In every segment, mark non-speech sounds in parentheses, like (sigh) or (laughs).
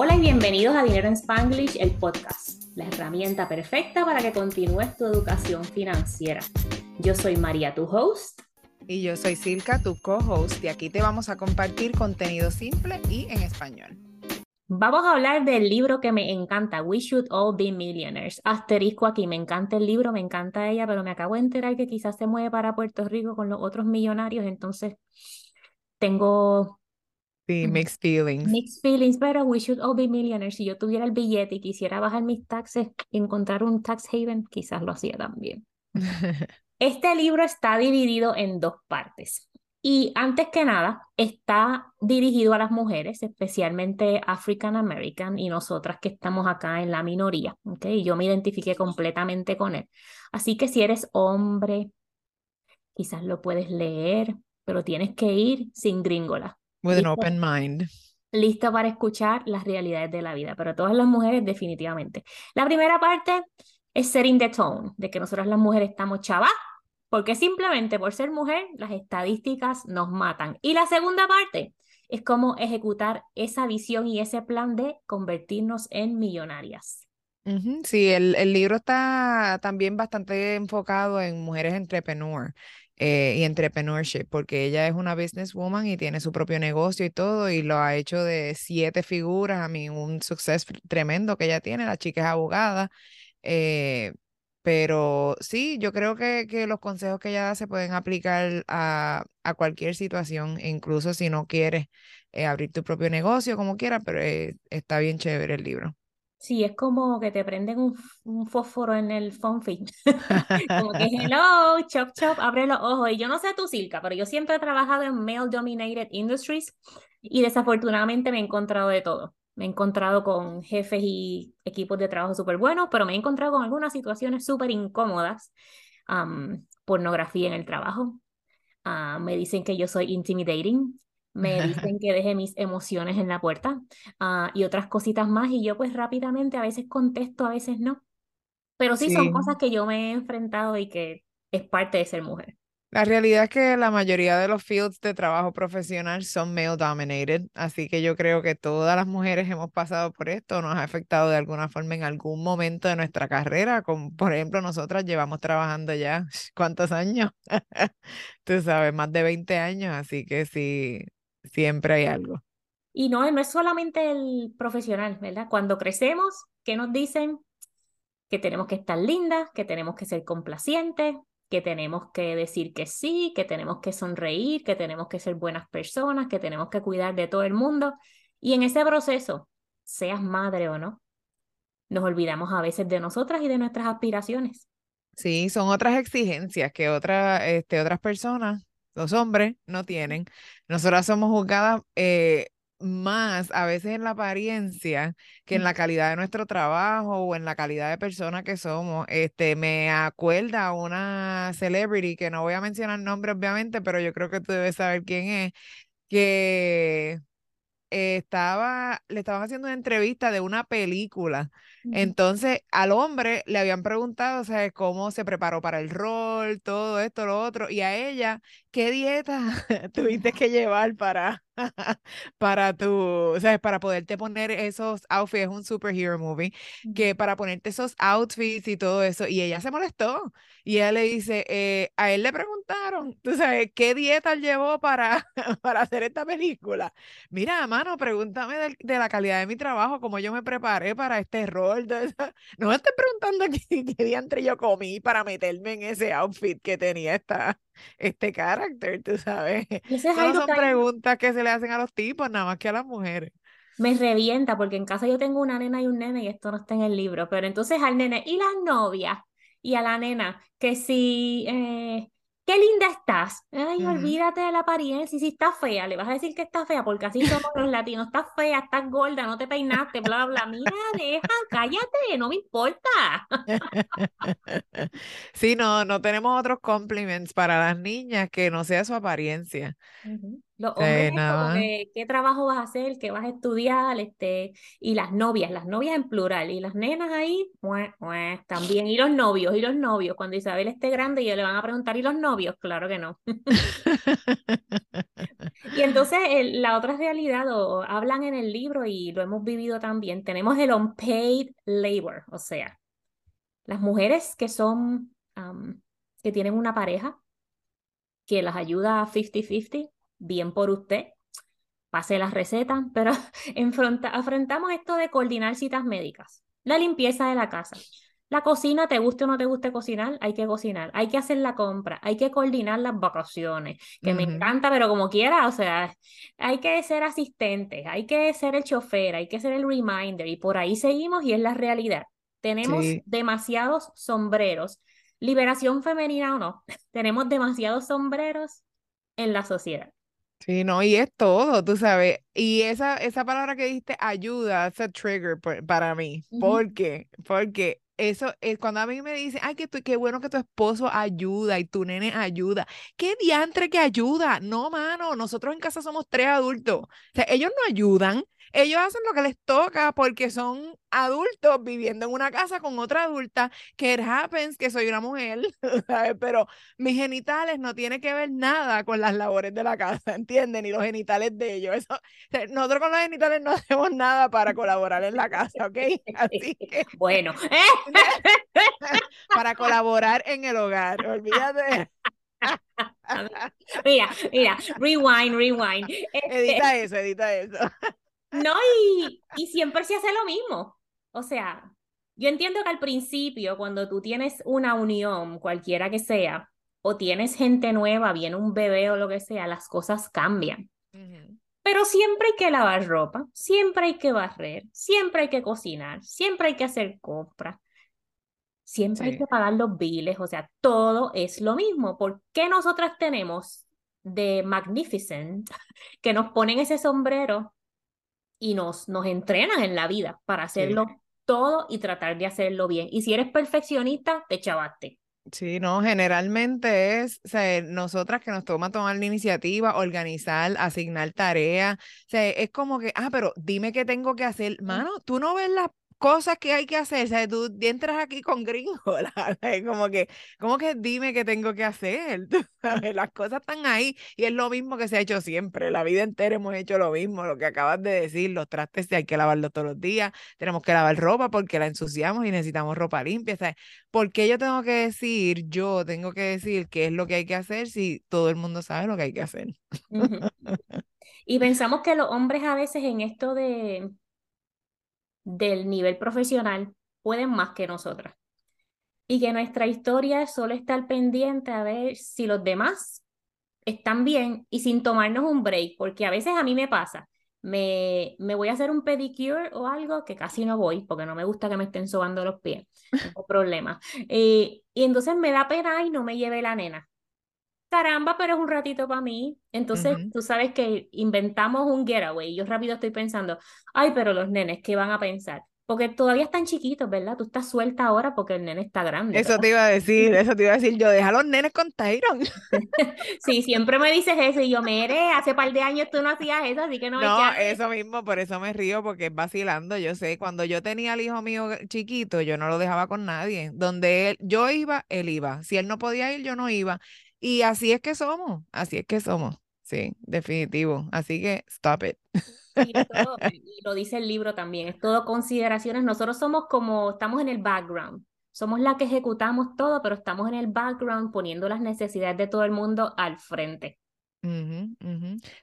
Hola y bienvenidos a Dinero en Spanglish, el podcast, la herramienta perfecta para que continúes tu educación financiera. Yo soy María, tu host. Y yo soy Silka, tu co-host, y aquí te vamos a compartir contenido simple y en español. Vamos a hablar del libro que me encanta, We Should All Be Millionaires. Asterisco aquí, me encanta el libro, me encanta ella, pero me acabo de enterar que quizás se mueve para Puerto Rico con los otros millonarios, entonces tengo Sí, mixed feelings. Mixed feelings, pero we should all be millionaires. Si yo tuviera el billete y quisiera bajar mis taxes y encontrar un tax haven, quizás lo hacía también. (laughs) Este libro está dividido en dos partes. Y antes que nada, está dirigido a las mujeres, especialmente African American y nosotras que estamos acá en la minoría. ¿okay? Yo me identifiqué completamente con él. Así que si eres hombre, quizás lo puedes leer, pero tienes que ir sin gringola. With an open mind. Lista para escuchar las realidades de la vida, pero todas las mujeres definitivamente. La primera parte es setting the tone, de que nosotras las mujeres estamos chavas, porque simplemente por ser mujer las estadísticas nos matan. Y la segunda parte es cómo ejecutar esa visión y ese plan de convertirnos en millonarias. Sí, el, el, libro está también bastante enfocado en mujeres entrepreneur eh, y entrepreneurship, porque ella es una businesswoman y tiene su propio negocio y todo, y lo ha hecho de siete figuras, a mí un suceso tremendo que ella tiene, la chica es abogada, eh, pero sí, yo creo que, que, los consejos que ella da se pueden aplicar a, a cualquier situación, incluso si no quieres eh, abrir tu propio negocio, como quieras, pero está bien chévere el libro. Sí, es como que te prenden un, un fósforo en el phone (laughs) como que (laughs) hello, chop chop, abre los ojos. Y yo no sé tu Silka, pero yo siempre he trabajado en male dominated industries y desafortunadamente me he encontrado de todo. Me he encontrado con jefes y equipos de trabajo súper buenos, pero me he encontrado con algunas situaciones súper incómodas. pornografía en el trabajo. Ah, me dicen que yo soy intimidating me (laughs) dicen que deje mis emociones en la puerta ah, y otras cositas más y yo pues rápidamente a veces contesto, a veces no. Pero sí, son cosas que yo me he enfrentado y que es parte de ser mujer. La realidad es que la mayoría de los fields de trabajo profesional son male dominated, así que yo creo que todas las mujeres hemos pasado por esto, nos ha afectado de alguna forma en algún momento de nuestra carrera, como por ejemplo nosotras llevamos trabajando ya, (laughs) ¿cuántos años? (laughs) Tú sabes, más de 20 años, así que sí, Siempre hay algo. Y no, no es solamente el profesional, ¿verdad? Cuando crecemos, ¿qué nos dicen? Que tenemos que estar lindas, que tenemos que ser complacientes, que tenemos que decir que sí, que tenemos que sonreír, que tenemos que ser buenas personas, que tenemos que cuidar de todo el mundo. Y en ese proceso, seas madre o no, nos olvidamos a veces de nosotras y de nuestras aspiraciones. Sí, son otras exigencias que otra, este, otras personas los hombres no tienen. Nosotras somos juzgadas eh, más a veces en la apariencia que en la calidad de nuestro trabajo o en la calidad de persona que somos. Este, me acuerda una celebrity que no voy a mencionar nombre obviamente, pero yo creo que tú debes saber quién es, que estaba, le estaban haciendo una entrevista de una película. Entonces, al hombre le habían preguntado, o sea, cómo se preparó para el rol, todo esto, lo otro, y a ella, ¿qué dieta (laughs) tuviste que llevar para, (laughs) para tu, o sea, para poderte poner esos outfits, es un superhero movie, que para ponerte esos outfits y todo eso, y ella se molestó, y ella le dice, eh, a él le preguntaron, tú sabes, ¿qué dieta llevó para, (laughs) para hacer esta película? Mira, mano, pregúntame de, de la calidad de mi trabajo, cómo yo me preparé para este rol, (laughs) no me estoy preguntando (laughs) qué, qué diantre yo comí para meterme en ese outfit que tenía esta, este carácter, tú sabes. No son preguntas que se le hacen a los tipos, nada más que a las mujeres. Me revienta porque en casa yo tengo una nena y un nene y esto no está en el libro, pero entonces al nene y las novias y a la nena que si eh, qué linda estás. Ay, olvídate de la apariencia. Y si está fea, le vas a decir que está fea, porque así somos los latinos. Estás fea, estás gorda, no te peinaste, bla, bla. Mira, deja, cállate, no me importa. (laughs) Sí, no, no tenemos otros compliments para las niñas que no sea su apariencia. Los hombres es como que, ¿qué trabajo vas a hacer? ¿Qué vas a estudiar? Este, y las novias, las novias en plural, y las nenas ahí, también, y los novios, y los novios. Cuando Isabel esté grande, y le van a preguntar, ¿y los novios? Claro que no. (laughs) y (laughs) entonces la otra realidad, o hablan en el libro y lo hemos vivido también, tenemos el unpaid labor, o sea, las mujeres que son, que tienen una pareja que las ayuda a 50-50 bien por usted, pase las recetas, pero (laughs) enfrentamos esto de coordinar citas médicas, la limpieza de la casa. La cocina, te guste o no te guste cocinar, hay que cocinar, hay que hacer la compra, hay que coordinar las vacaciones, que me encanta, pero como quiera, o sea, hay que ser asistente, hay que ser el chofer, hay que ser el reminder, y por ahí seguimos y es la realidad. Tenemos demasiados sombreros, liberación femenina o no, (laughs) tenemos demasiados sombreros en la sociedad. Sí, no, y es todo, tú sabes. Y esa, esa palabra que diste, ayuda, es a trigger para mí. ¿Por qué? Porque eso es cuando a mí me dicen, ay, que qué bueno que tu esposo ayuda y tu nene ayuda. ¿Qué diantre que ayuda? No, mano, nosotros en casa somos tres adultos. O sea, ellos no ayudan, ellos hacen lo que les toca porque son adultos viviendo en una casa con otra adulta, que it happens que soy una mujer, (laughs) ¿sabes? Pero mis genitales no tienen que ver nada con las labores de la casa, ¿entienden? Ni los genitales de ellos. Eso, nosotros con los genitales no (laughs) hacemos nada para colaborar en la casa, ¿ok? (laughs) Así que... Bueno. para colaborar en el hogar, olvídate. Mira, mira, rewind, rewind. Edita eso, edita eso. No, y, y siempre se hace lo mismo. O sea, yo entiendo que al principio, cuando tú tienes una unión, cualquiera que sea, o tienes gente nueva, viene un bebé o lo que sea, las cosas cambian. Pero siempre hay que lavar ropa, siempre hay que barrer, siempre hay que cocinar, siempre hay que hacer compras, siempre hay que pagar los biles, o sea, todo es lo mismo. ¿Por qué nosotras tenemos de Magnificent que nos ponen ese sombrero y nos, nos entrenan en la vida para hacerlo todo y tratar de hacerlo bien. Y si eres perfeccionista, te chavaste. Sí, no, generalmente es o sea, nosotras que nos toma tomar la iniciativa, organizar, asignar tareas. O sea, es como que, ah, pero dime qué tengo que hacer. Mano, tú no ves las cosas que hay que hacer. O sea, tú entras aquí con gringo, (laughs) como que, como que dime qué tengo que hacer. (laughs) Las cosas están ahí y es lo mismo que se ha hecho siempre. La vida entera hemos hecho lo mismo, lo que acabas de decir, los trastes hay que lavarlos todos los días, tenemos que lavar ropa porque la ensuciamos y necesitamos ropa limpia. ¿sabes? ¿Por qué yo tengo que decir, yo tengo que decir qué es lo que hay que hacer si todo el mundo sabe lo que hay que hacer? Y pensamos que los hombres a veces en esto de del nivel profesional pueden más que nosotras. Y que nuestra historia es solo estar pendiente a ver si los demás están bien y sin tomarnos un break, porque a veces a mí me pasa, me, me voy a hacer un pedicure o algo que casi no voy porque no me gusta que me estén sobando los pies, no problema. (laughs) Eh, y entonces me da pena y no me lleve la nena caramba, pero es un ratito para mí. Entonces, tú sabes que inventamos un getaway. Yo rápido estoy pensando, ay, pero los nenes, ¿qué van a pensar? Porque todavía están chiquitos, ¿verdad? Tú estás suelta ahora porque el nene está grande. Eso te iba a decir, (laughs) eso te iba a decir yo, deja a los nenes con Tyron. (laughs) sí, siempre me dices eso y yo, mire, hace par de años tú no hacías eso, así que no No, eso mismo, por eso me río, porque es vacilando, yo sé, cuando yo tenía al hijo mío chiquito, yo no lo dejaba con nadie. Donde él, yo iba, él iba. Si él no podía ir, yo no iba. Y así es que somos, así es que somos, sí, definitivo. Así que stop it. (laughs) Y, lo dice el libro también, es todo consideraciones. Nosotros somos como, estamos en el background, somos la que ejecutamos todo, pero estamos en el background poniendo las necesidades de todo el mundo al frente.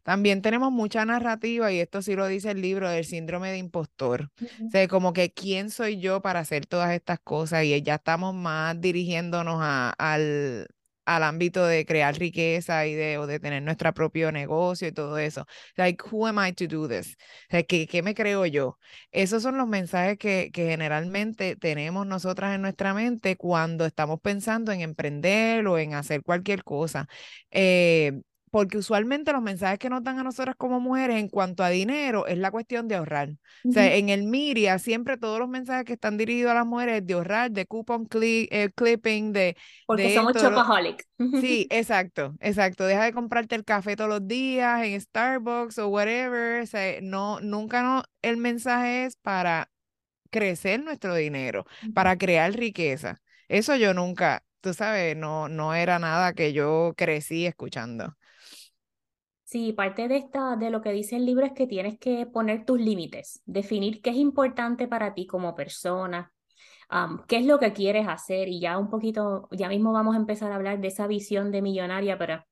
También tenemos mucha narrativa, y esto sí lo dice el libro, del síndrome de impostor. O sea, como que quién soy yo para hacer todas estas cosas, y ya estamos más dirigiéndonos a, al, al ámbito de crear riqueza y de, o de tener nuestro propio negocio y todo eso. Like, who am I to do this? ¿qué, ¿qué, me creo yo? Esos son los mensajes que, que, generalmente tenemos nosotras en nuestra mente cuando estamos pensando en emprender o en hacer cualquier cosa. Eh, porque usualmente los mensajes que nos dan a nosotras como mujeres en cuanto a dinero es la cuestión de ahorrar. O sea, en el Miria siempre todos los mensajes que están dirigidos a las mujeres de ahorrar, de coupon eh, clipping, de... Porque somos chocaholic. Sí, (laughs) exacto, exacto. Deja de comprarte el café todos los días en Starbucks o whatever. O sea, no, nunca no, el mensaje es para crecer nuestro dinero, para crear riqueza. Eso yo nunca, tú sabes, no, no era nada que yo crecí escuchando. Sí, parte de esta, de lo que dice el libro es que tienes que poner tus límites, definir qué es importante para ti como persona, qué es lo que quieres hacer y ya un poquito, ya mismo vamos a empezar a hablar de esa visión de millonaria, pero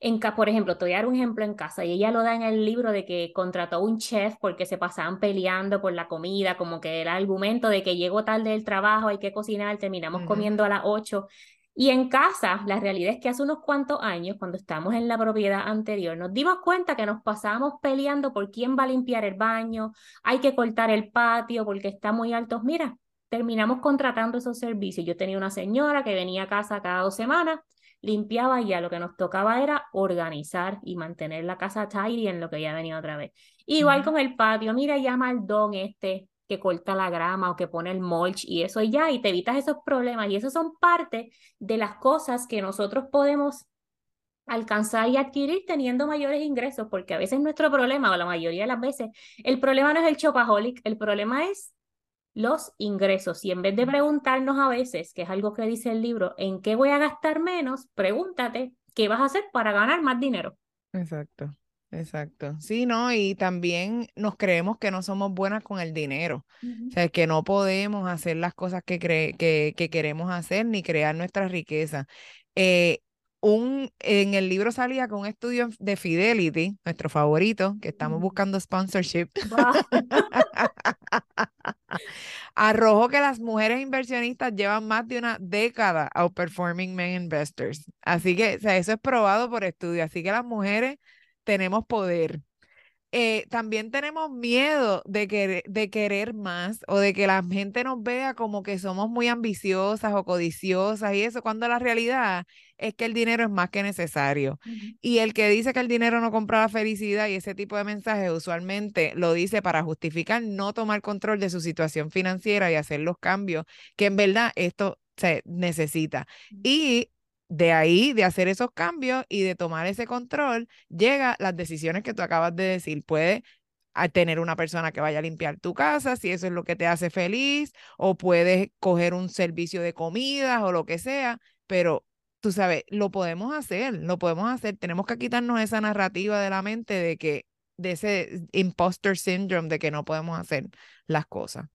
en, por ejemplo, te voy a dar un ejemplo en casa y ella lo da en el libro de que contrató un chef porque se pasaban peleando por la comida, como que el argumento de que llegó tarde del trabajo, hay que cocinar, terminamos comiendo a las 8. Y en casa, la realidad es que hace unos cuantos años, cuando estábamos en la propiedad anterior, nos dimos cuenta que nos pasábamos peleando por quién va a limpiar el baño, hay que cortar el patio porque está muy alto. Mira, terminamos contratando esos servicios. Yo tenía una señora que venía a casa cada dos semanas limpiaba y ya lo que nos tocaba era organizar y mantener la casa tidy en lo que ya venía otra vez. Igual con el patio, mira, llama al don este que corta la grama o que pone el mulch y eso y ya, y te evitas esos problemas. Y eso son parte de las cosas que nosotros podemos alcanzar y adquirir teniendo mayores ingresos, porque a veces nuestro problema, o la mayoría de las veces, el problema no es el chopaholic, el problema es los ingresos. Y en vez de preguntarnos a veces, que es algo que dice el libro, ¿en qué voy a gastar menos? Pregúntate, ¿qué vas a hacer para ganar más dinero? Exacto, exacto. Sí, ¿no? Y también nos creemos que no somos buenas con el dinero. O sea, que no podemos hacer las cosas que, que, que, queremos hacer ni crear nuestra riqueza. Eh, un, en el libro salía con un estudio de Fidelity, nuestro favorito, que estamos buscando sponsorship. (laughs) Arrojó que las mujeres inversionistas llevan más de una década outperforming men investors. Así que eso es probado por estudio. Así que las mujeres tenemos poder. Eh, también tenemos miedo de, que, de querer más o de que la gente nos vea como que somos muy ambiciosas o codiciosas y eso, cuando la realidad es que el dinero es más que necesario. Y el que dice que el dinero no compra la felicidad y ese tipo de mensajes usualmente lo dice para justificar no tomar control de su situación financiera y hacer los cambios que en verdad esto se necesita. Y de ahí, de hacer esos cambios y de tomar ese control, llega las decisiones que tú acabas de decir. Puede tener una persona que vaya a limpiar tu casa, si eso es lo que te hace feliz, o puedes coger un servicio de comidas o lo que sea, pero tú sabes, lo podemos hacer, lo podemos hacer. Tenemos que quitarnos esa narrativa de la mente de que, de ese imposter syndrome de que no podemos hacer las cosas.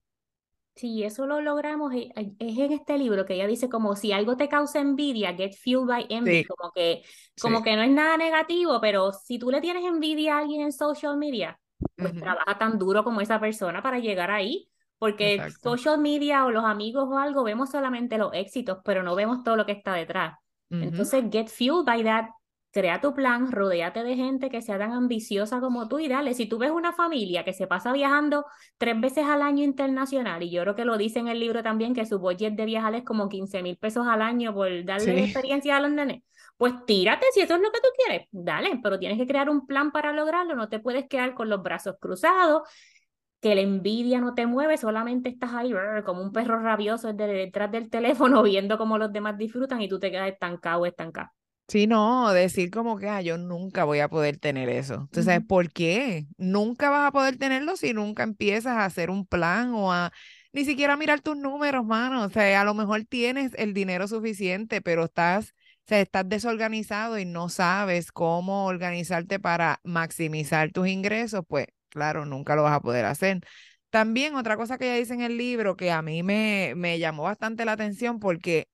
Sí, eso lo logramos, eh, es en este libro que ella dice como si algo te causa envidia, get fueled by envy, como que, como que no es nada negativo, pero si tú le tienes envidia a alguien en social media, pues trabaja tan duro como esa persona para llegar ahí, porque social media o los amigos o algo vemos solamente los éxitos, pero no vemos todo lo que está detrás. Entonces, get fueled by that, crea tu plan, rodéate de gente que sea tan ambiciosa como tú y dale, si tú ves una familia que se pasa viajando tres veces al año internacional, y yo creo que lo dice en el libro también, que su budget de viajar es como 15 mil pesos al año por darle experiencia a los nenes, pues tírate si eso es lo que tú quieres, dale, pero tienes que crear un plan para lograrlo, no te puedes quedar con los brazos cruzados, que la envidia no te mueve, solamente estás ahí como un perro rabioso detrás del teléfono (laughs) viendo cómo los demás disfrutan y tú te quedas estancado o estancado. Sí, no, decir como que ah, yo nunca voy a poder tener eso. Entonces, ¿por qué? Nunca vas a poder tenerlo si nunca empiezas a hacer un plan o a ni siquiera mirar tus números, mano. O sea, a lo mejor tienes el dinero suficiente, pero estás, o sea, estás desorganizado y no sabes cómo organizarte para maximizar tus ingresos, pues claro, nunca lo vas a poder hacer. También otra cosa que ella dice en el libro que a mí me, me llamó bastante la atención porque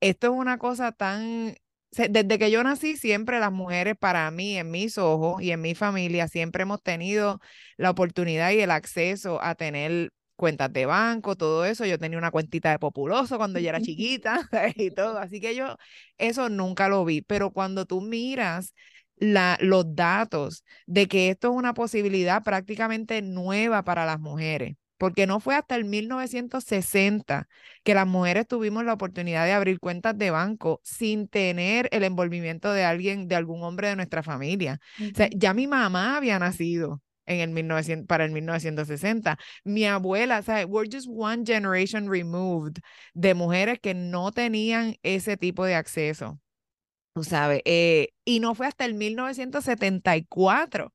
esto es una cosa tan desde que yo nací, siempre las mujeres, para mí, en mis ojos y en mi familia, siempre hemos tenido la oportunidad y el acceso a tener cuentas de banco, todo eso. Yo tenía una cuentita de populoso cuando yo era (laughs) chiquita (laughs) y todo. Así que yo eso nunca lo vi. Pero cuando tú miras la, los datos de que esto es una posibilidad prácticamente nueva para las mujeres, porque no fue hasta el 1960 que las mujeres tuvimos la oportunidad de abrir cuentas de banco sin tener el envolvimiento de alguien, de algún hombre de nuestra familia. O sea, ya mi mamá había nacido en el 1900, para el 1960. Mi abuela, o sea, we're just one generation removed de mujeres que no tenían ese tipo de acceso. Tú sabes, eh, y no fue hasta el 1974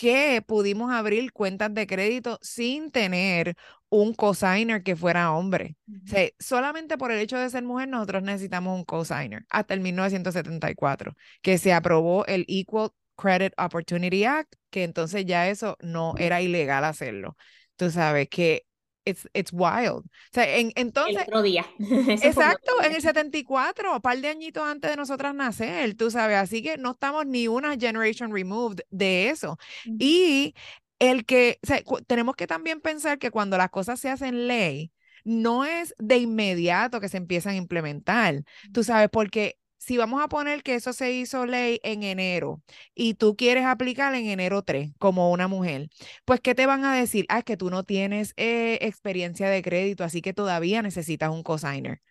que pudimos abrir cuentas de crédito sin tener un cosigner que fuera hombre. o sea, solamente por el hecho de ser mujer nosotros necesitamos un cosigner hasta el 1974, que se aprobó el Equal Credit Opportunity Act, que entonces ya eso no era ilegal hacerlo. Tú sabes que it's, it's wild. O sea, en, entonces... El otro día. (laughs) exacto, en el 74, un par de añitos antes de nosotras nacer, tú sabes, así que no estamos ni una generation removed de eso. Y el que, o sea, tenemos que también pensar que cuando las cosas se hacen ley, no es de inmediato que se empiezan a implementar, tú sabes, porque si vamos a poner que eso se hizo ley en enero y tú quieres aplicar en enero 3 como una mujer, pues ¿qué te van a decir? Ah, es que tú no tienes eh, experiencia de crédito, así que todavía necesitas un cosigner.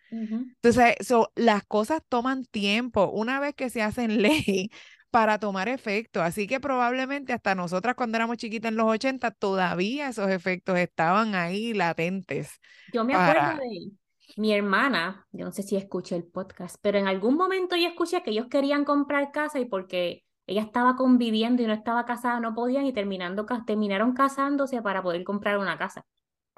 Entonces, las cosas toman tiempo una vez que se hacen (laughs) ley para tomar efecto. Así que probablemente hasta nosotras cuando éramos chiquitas en los 80 todavía esos efectos estaban ahí latentes. Yo me acuerdo de mi hermana, yo no sé si escuché el podcast, pero en algún momento yo escuché que ellos querían comprar casa y porque ella estaba conviviendo y no estaba casada, no podían y terminando, terminaron casándose para poder comprar una casa.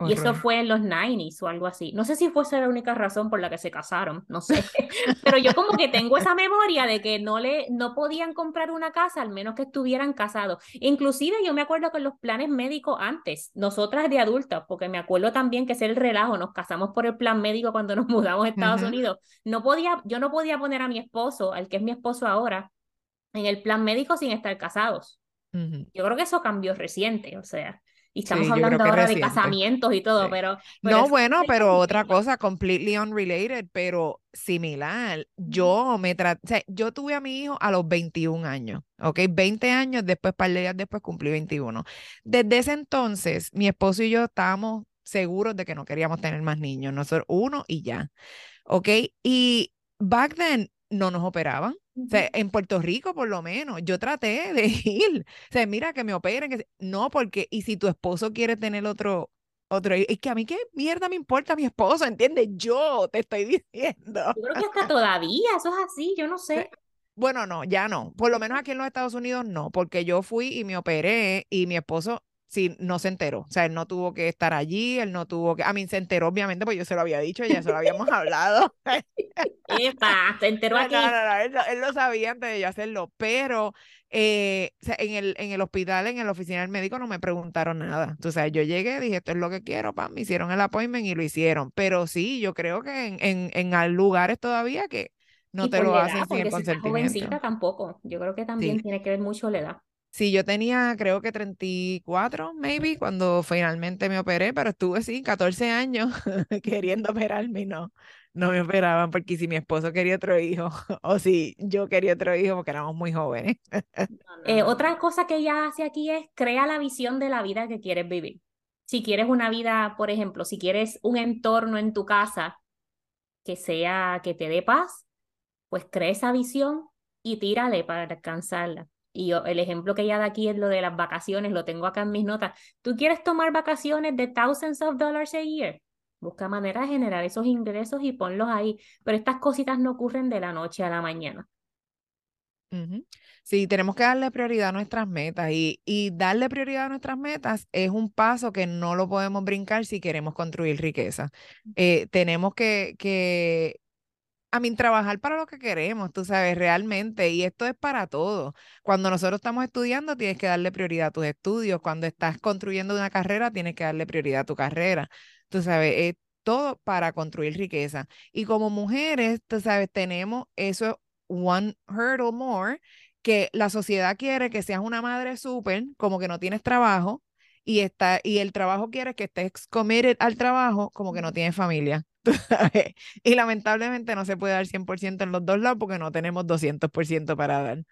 Y eso fue en los 90s o algo así. No sé si fuese la única razón por la que se casaron, no sé. (laughs) Pero yo como que tengo esa memoria de que no le no podían comprar una casa al menos que estuvieran casados. Inclusive yo me acuerdo que los planes médicos antes, nosotras de adultas, porque me acuerdo también que es el relajo, nos casamos por el plan médico cuando nos (laughs) mudamos a Estados Unidos. No podía, yo no podía poner a mi esposo, al que es mi esposo ahora, en el plan médico sin estar casados. Yo creo que eso cambió reciente, o sea, y estamos hablando ahora de casamientos y todo, pero, No, bueno, pero otra cosa, completely unrelated, pero similar. Yo me traté, o sea, yo tuve a mi hijo a los 21 años, ¿ok? 20 años después, par de días después cumplí 21. Desde ese entonces, mi esposo y yo estábamos seguros de que no queríamos tener más niños, nosotros uno y ya, ¿ok? Y back then no nos operaban. O sea, en Puerto Rico, por lo menos, yo traté de (laughs) ir. O sea, mira, que me operen. Que... No, porque, y si tu esposo quiere tener otro, otro, es que a mí qué mierda me importa mi esposo, ¿entiendes? Yo te estoy (laughs) diciendo. Yo creo que hasta todavía, eso es así, yo no sé. Bueno, no, ya no. Por lo menos aquí en los Estados Unidos no, porque yo fui y me operé y mi esposo sí, no se enteró. O sea, él no tuvo que estar allí, él no tuvo que. A mí se enteró, obviamente, porque yo se lo había dicho, ya se lo habíamos hablado. (laughs) Epa, se (laughs) enteró aquí. No, no, no, él, lo sabía antes de yo hacerlo, pero eh, en, el, en el hospital, en la oficina del médico, no me preguntaron nada. Entonces, yo llegué, dije, esto es lo que quiero, pam, me hicieron el appointment y lo hicieron. Pero sí, yo creo que en, en, en lugares todavía que no te lo hacen sin el consentimiento. jovencita tampoco. Yo creo que también tiene que ver mucho la edad. Sí, yo tenía creo que 34, maybe, cuando finalmente me operé, pero estuve, sí, 14 años (laughs) queriendo operarme y no, no me operaban porque si mi esposo quería otro hijo (laughs) o si yo quería otro hijo porque éramos muy jóvenes. Eh, otra cosa que ella hace aquí es crea la visión de la vida que quieres vivir. Si quieres una vida, por ejemplo, si quieres un entorno en tu casa que sea, que te dé paz, pues crea esa visión y tírale para alcanzarla. Y yo, el ejemplo que ella da aquí es lo de las vacaciones, lo tengo acá en mis notas. ¿Tú quieres tomar vacaciones de thousands of dollars a year? Busca manera de generar esos ingresos y ponlos ahí. Pero estas cositas no ocurren de la noche a la mañana. Sí, tenemos que darle prioridad a nuestras metas y, y darle prioridad a nuestras metas es un paso que no lo podemos brincar si queremos construir riqueza. Eh, tenemos que, que a mí trabajar para lo que queremos, tú sabes, realmente, y esto es para todo. Cuando nosotros estamos estudiando, tienes que darle prioridad a tus estudios. Cuando estás construyendo una carrera, tienes que darle prioridad a tu carrera. Tú sabes, es todo para construir riqueza. Y como mujeres, tú sabes, tenemos eso, one hurdle more, que la sociedad quiere que seas una madre súper, como que no tienes trabajo, y, está, y el trabajo quiere que estés committed al trabajo, como que no tienes familia. (laughs) Y lamentablemente no se puede dar 100% en los dos lados porque no tenemos 200% para dar.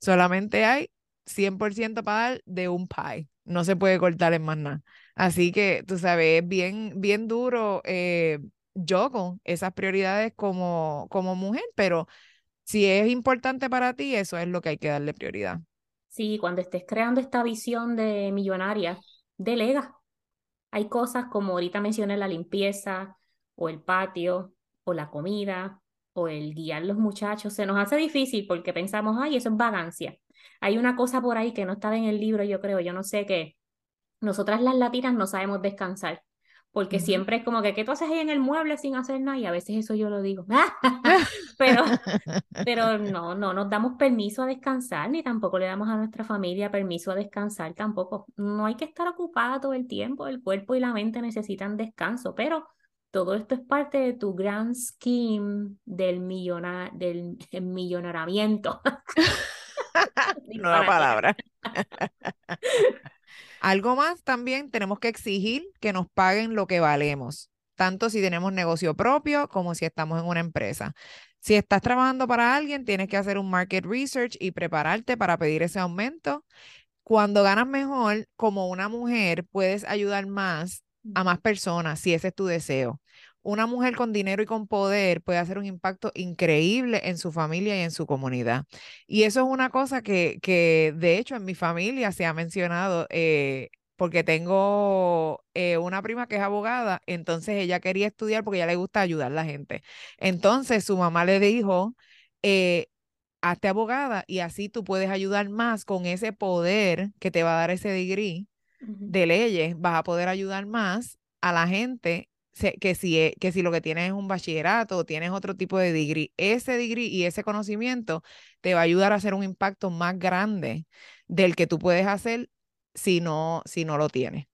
Solamente hay 100% para dar de un pie. No se puede cortar en más nada. Así que, tú sabes, es bien, bien duro eh, yo con esas prioridades como, como mujer, pero si es importante para ti, eso es lo que hay que darle prioridad. Sí, cuando estés creando esta visión de millonaria, delega. Hay cosas como ahorita mencioné la limpieza o el patio o la comida o el guiar los muchachos. Se nos hace difícil porque pensamos, ay, eso es vagancia. Hay una cosa por ahí que no está en el libro, yo creo, yo no sé qué. Nosotras las latinas no sabemos descansar porque siempre es como que, ¿qué tú haces ahí en el mueble sin hacer nada? Y a veces eso yo lo digo, (laughs) pero, pero no, no nos damos permiso a descansar, ni tampoco le damos a nuestra familia permiso a descansar tampoco. No hay que estar ocupada todo el tiempo, el cuerpo y la mente necesitan descanso, pero todo esto es parte de tu gran scheme del, millonar, del millonariamiento. (laughs) Nueva palabra. (laughs) Algo más también tenemos que exigir que nos paguen lo que valemos, tanto si tenemos negocio propio como si estamos en una empresa. Si estás trabajando para alguien, tienes que hacer un market research y prepararte para pedir ese aumento. Cuando ganas mejor, como una mujer, puedes ayudar más a más personas si ese es tu deseo una mujer con dinero y con poder puede hacer un impacto increíble en su familia y en su comunidad. Y eso es una cosa que, que de hecho, en mi familia se ha mencionado. Eh, porque tengo eh, una prima que es abogada, entonces ella quería estudiar porque a ella le gusta ayudar a la gente. Entonces su mamá le dijo, eh, hazte abogada y así tú puedes ayudar más con ese poder que te va a dar ese degree de leyes, vas a poder ayudar más a la gente que si, e, que si lo que tienes es un bachillerato o tienes otro tipo de degree, ese degree y ese conocimiento te va a ayudar a hacer un impacto más grande del que tú puedes hacer si no, si no lo tienes.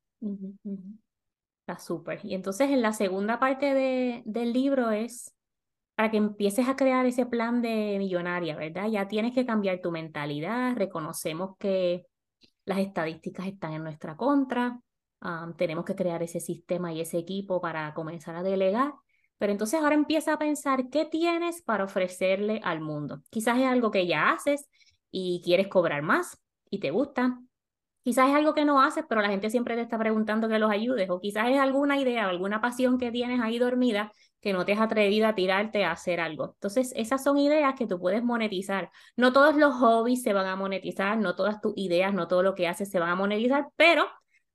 Está súper. Y entonces en la segunda parte de, del libro es para que empieces a crear ese plan de millonaria, ¿verdad? Ya tienes que cambiar tu mentalidad, reconocemos que las estadísticas están en nuestra contra, tenemos que crear ese sistema y ese equipo para comenzar a delegar. Pero entonces ahora empieza a pensar qué tienes para ofrecerle al mundo. Quizás es algo que ya haces y quieres cobrar más y te gusta. Quizás es algo que no haces, pero la gente siempre te está preguntando que los ayudes. O quizás es alguna idea alguna pasión que tienes ahí dormida que no te has atrevido a tirarte a hacer algo. Entonces, esas son ideas que tú puedes monetizar. No todos los hobbies se van a monetizar, no todas tus ideas, no todo lo que haces se van a monetizar, pero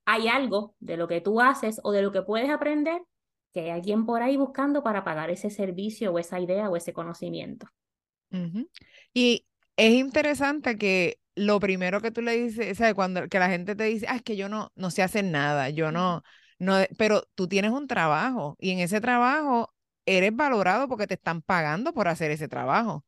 hay algo de lo que tú haces o de lo que puedes aprender que hay alguien por ahí buscando para pagar ese servicio o esa idea o ese conocimiento. Y es interesante que lo primero que tú le dices, o sea, cuando que la gente te dice, ah, es que yo no, no sé hacer nada, yo no, no, pero tú tienes un trabajo y en ese trabajo eres valorado porque te están pagando por hacer ese trabajo.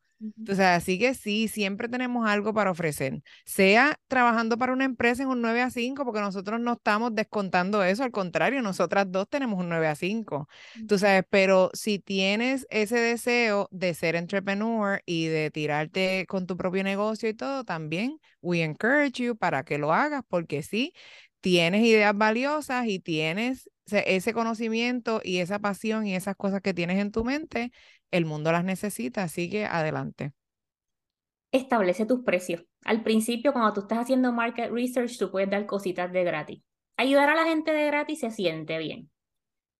O sea, así que sí, siempre tenemos algo para ofrecer. Sea trabajando para una empresa en un 9 a 5, porque nosotros no estamos descontando eso, al contrario, nosotras dos tenemos un 9 a 5. Tú sabes, pero si tienes ese deseo de ser entrepreneur y de tirarte con tu propio negocio y todo, también we encourage you para que lo hagas, porque sí, tienes ideas valiosas y tienes ese conocimiento y esa pasión y esas cosas que tienes en tu mente, el mundo las necesita, así que adelante. Establece tus precios. Al principio, cuando tú estás haciendo market research, tú puedes dar cositas de gratis. Ayudar a la gente de gratis se siente bien,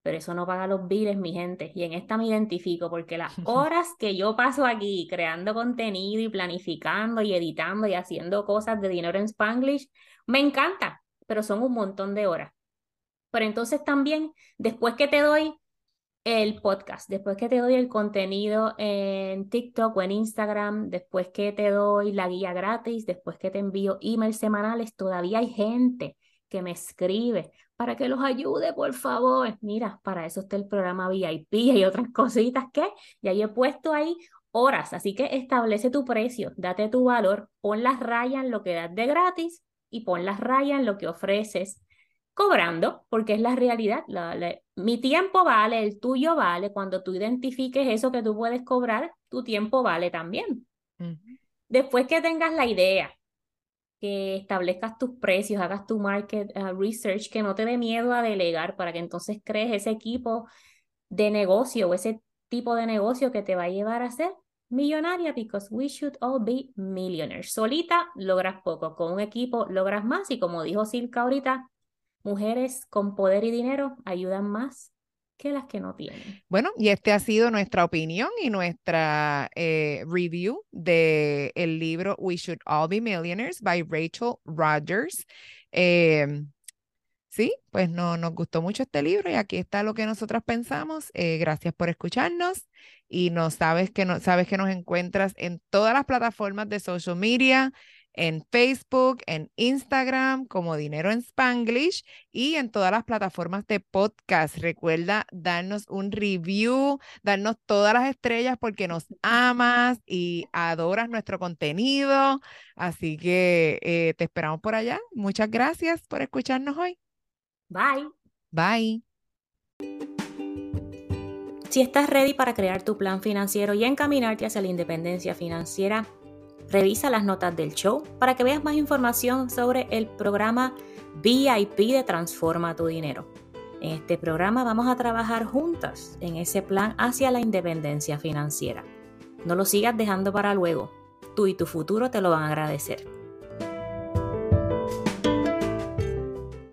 pero eso no paga los biles, mi gente. Y en esta me identifico porque las (laughs) horas que yo paso aquí creando contenido y planificando y editando y haciendo cosas de dinero en Spanglish, me encanta, pero son un montón de horas. Pero entonces también, después que te doy el podcast, después que te doy el contenido en TikTok o en Instagram, después que te doy la guía gratis, después que te envío emails semanales, todavía hay gente que me escribe para que los ayude, por favor. Mira, para eso está el programa VIP y otras (laughs) cositas que ya he puesto ahí horas, así que establece tu precio, date tu valor, pon las rayas en lo que das de gratis y pon las rayas en lo que ofreces cobrando, porque es la realidad. mi tiempo vale, el tuyo vale. Cuando tú identifiques eso que tú puedes cobrar, tu tiempo vale también. Después que tengas la idea, que establezcas tus precios, hagas tu market uh, research, que no te dé miedo a delegar para que entonces crees ese equipo de negocio o ese tipo de negocio que te va a llevar a hacer millonaria because we should all be millionaires. Solita logras poco, con un equipo logras más y como dijo Silka ahorita, mujeres con poder y dinero ayudan más que las que no tienen. Bueno, y este ha sido nuestra opinión y nuestra eh, review del el libro We Should All Be Millionaires by Rachel Rogers. Em, sí, pues no, nos gustó mucho este libro y aquí está lo que nosotras pensamos. Eh, gracias por escucharnos y nos sabes que, no, sabes que nos encuentras en todas las plataformas de social media, en Facebook, en Instagram como Dinero en Spanglish y en todas las plataformas de podcast. Recuerda darnos un review, darnos todas las estrellas porque nos amas y adoras nuestro contenido. Así que eh, te esperamos por allá. Muchas gracias por escucharnos hoy. Bye. Bye. Si estás ready para crear tu plan financiero y encaminarte hacia la independencia financiera, Revisa las notas del show para que veas más información sobre el programa VIP de Transforma tu Dinero. En este programa vamos a trabajar juntas en ese plan hacia la independencia financiera. No lo sigas dejando para luego. Tú y tu futuro te lo van a agradecer.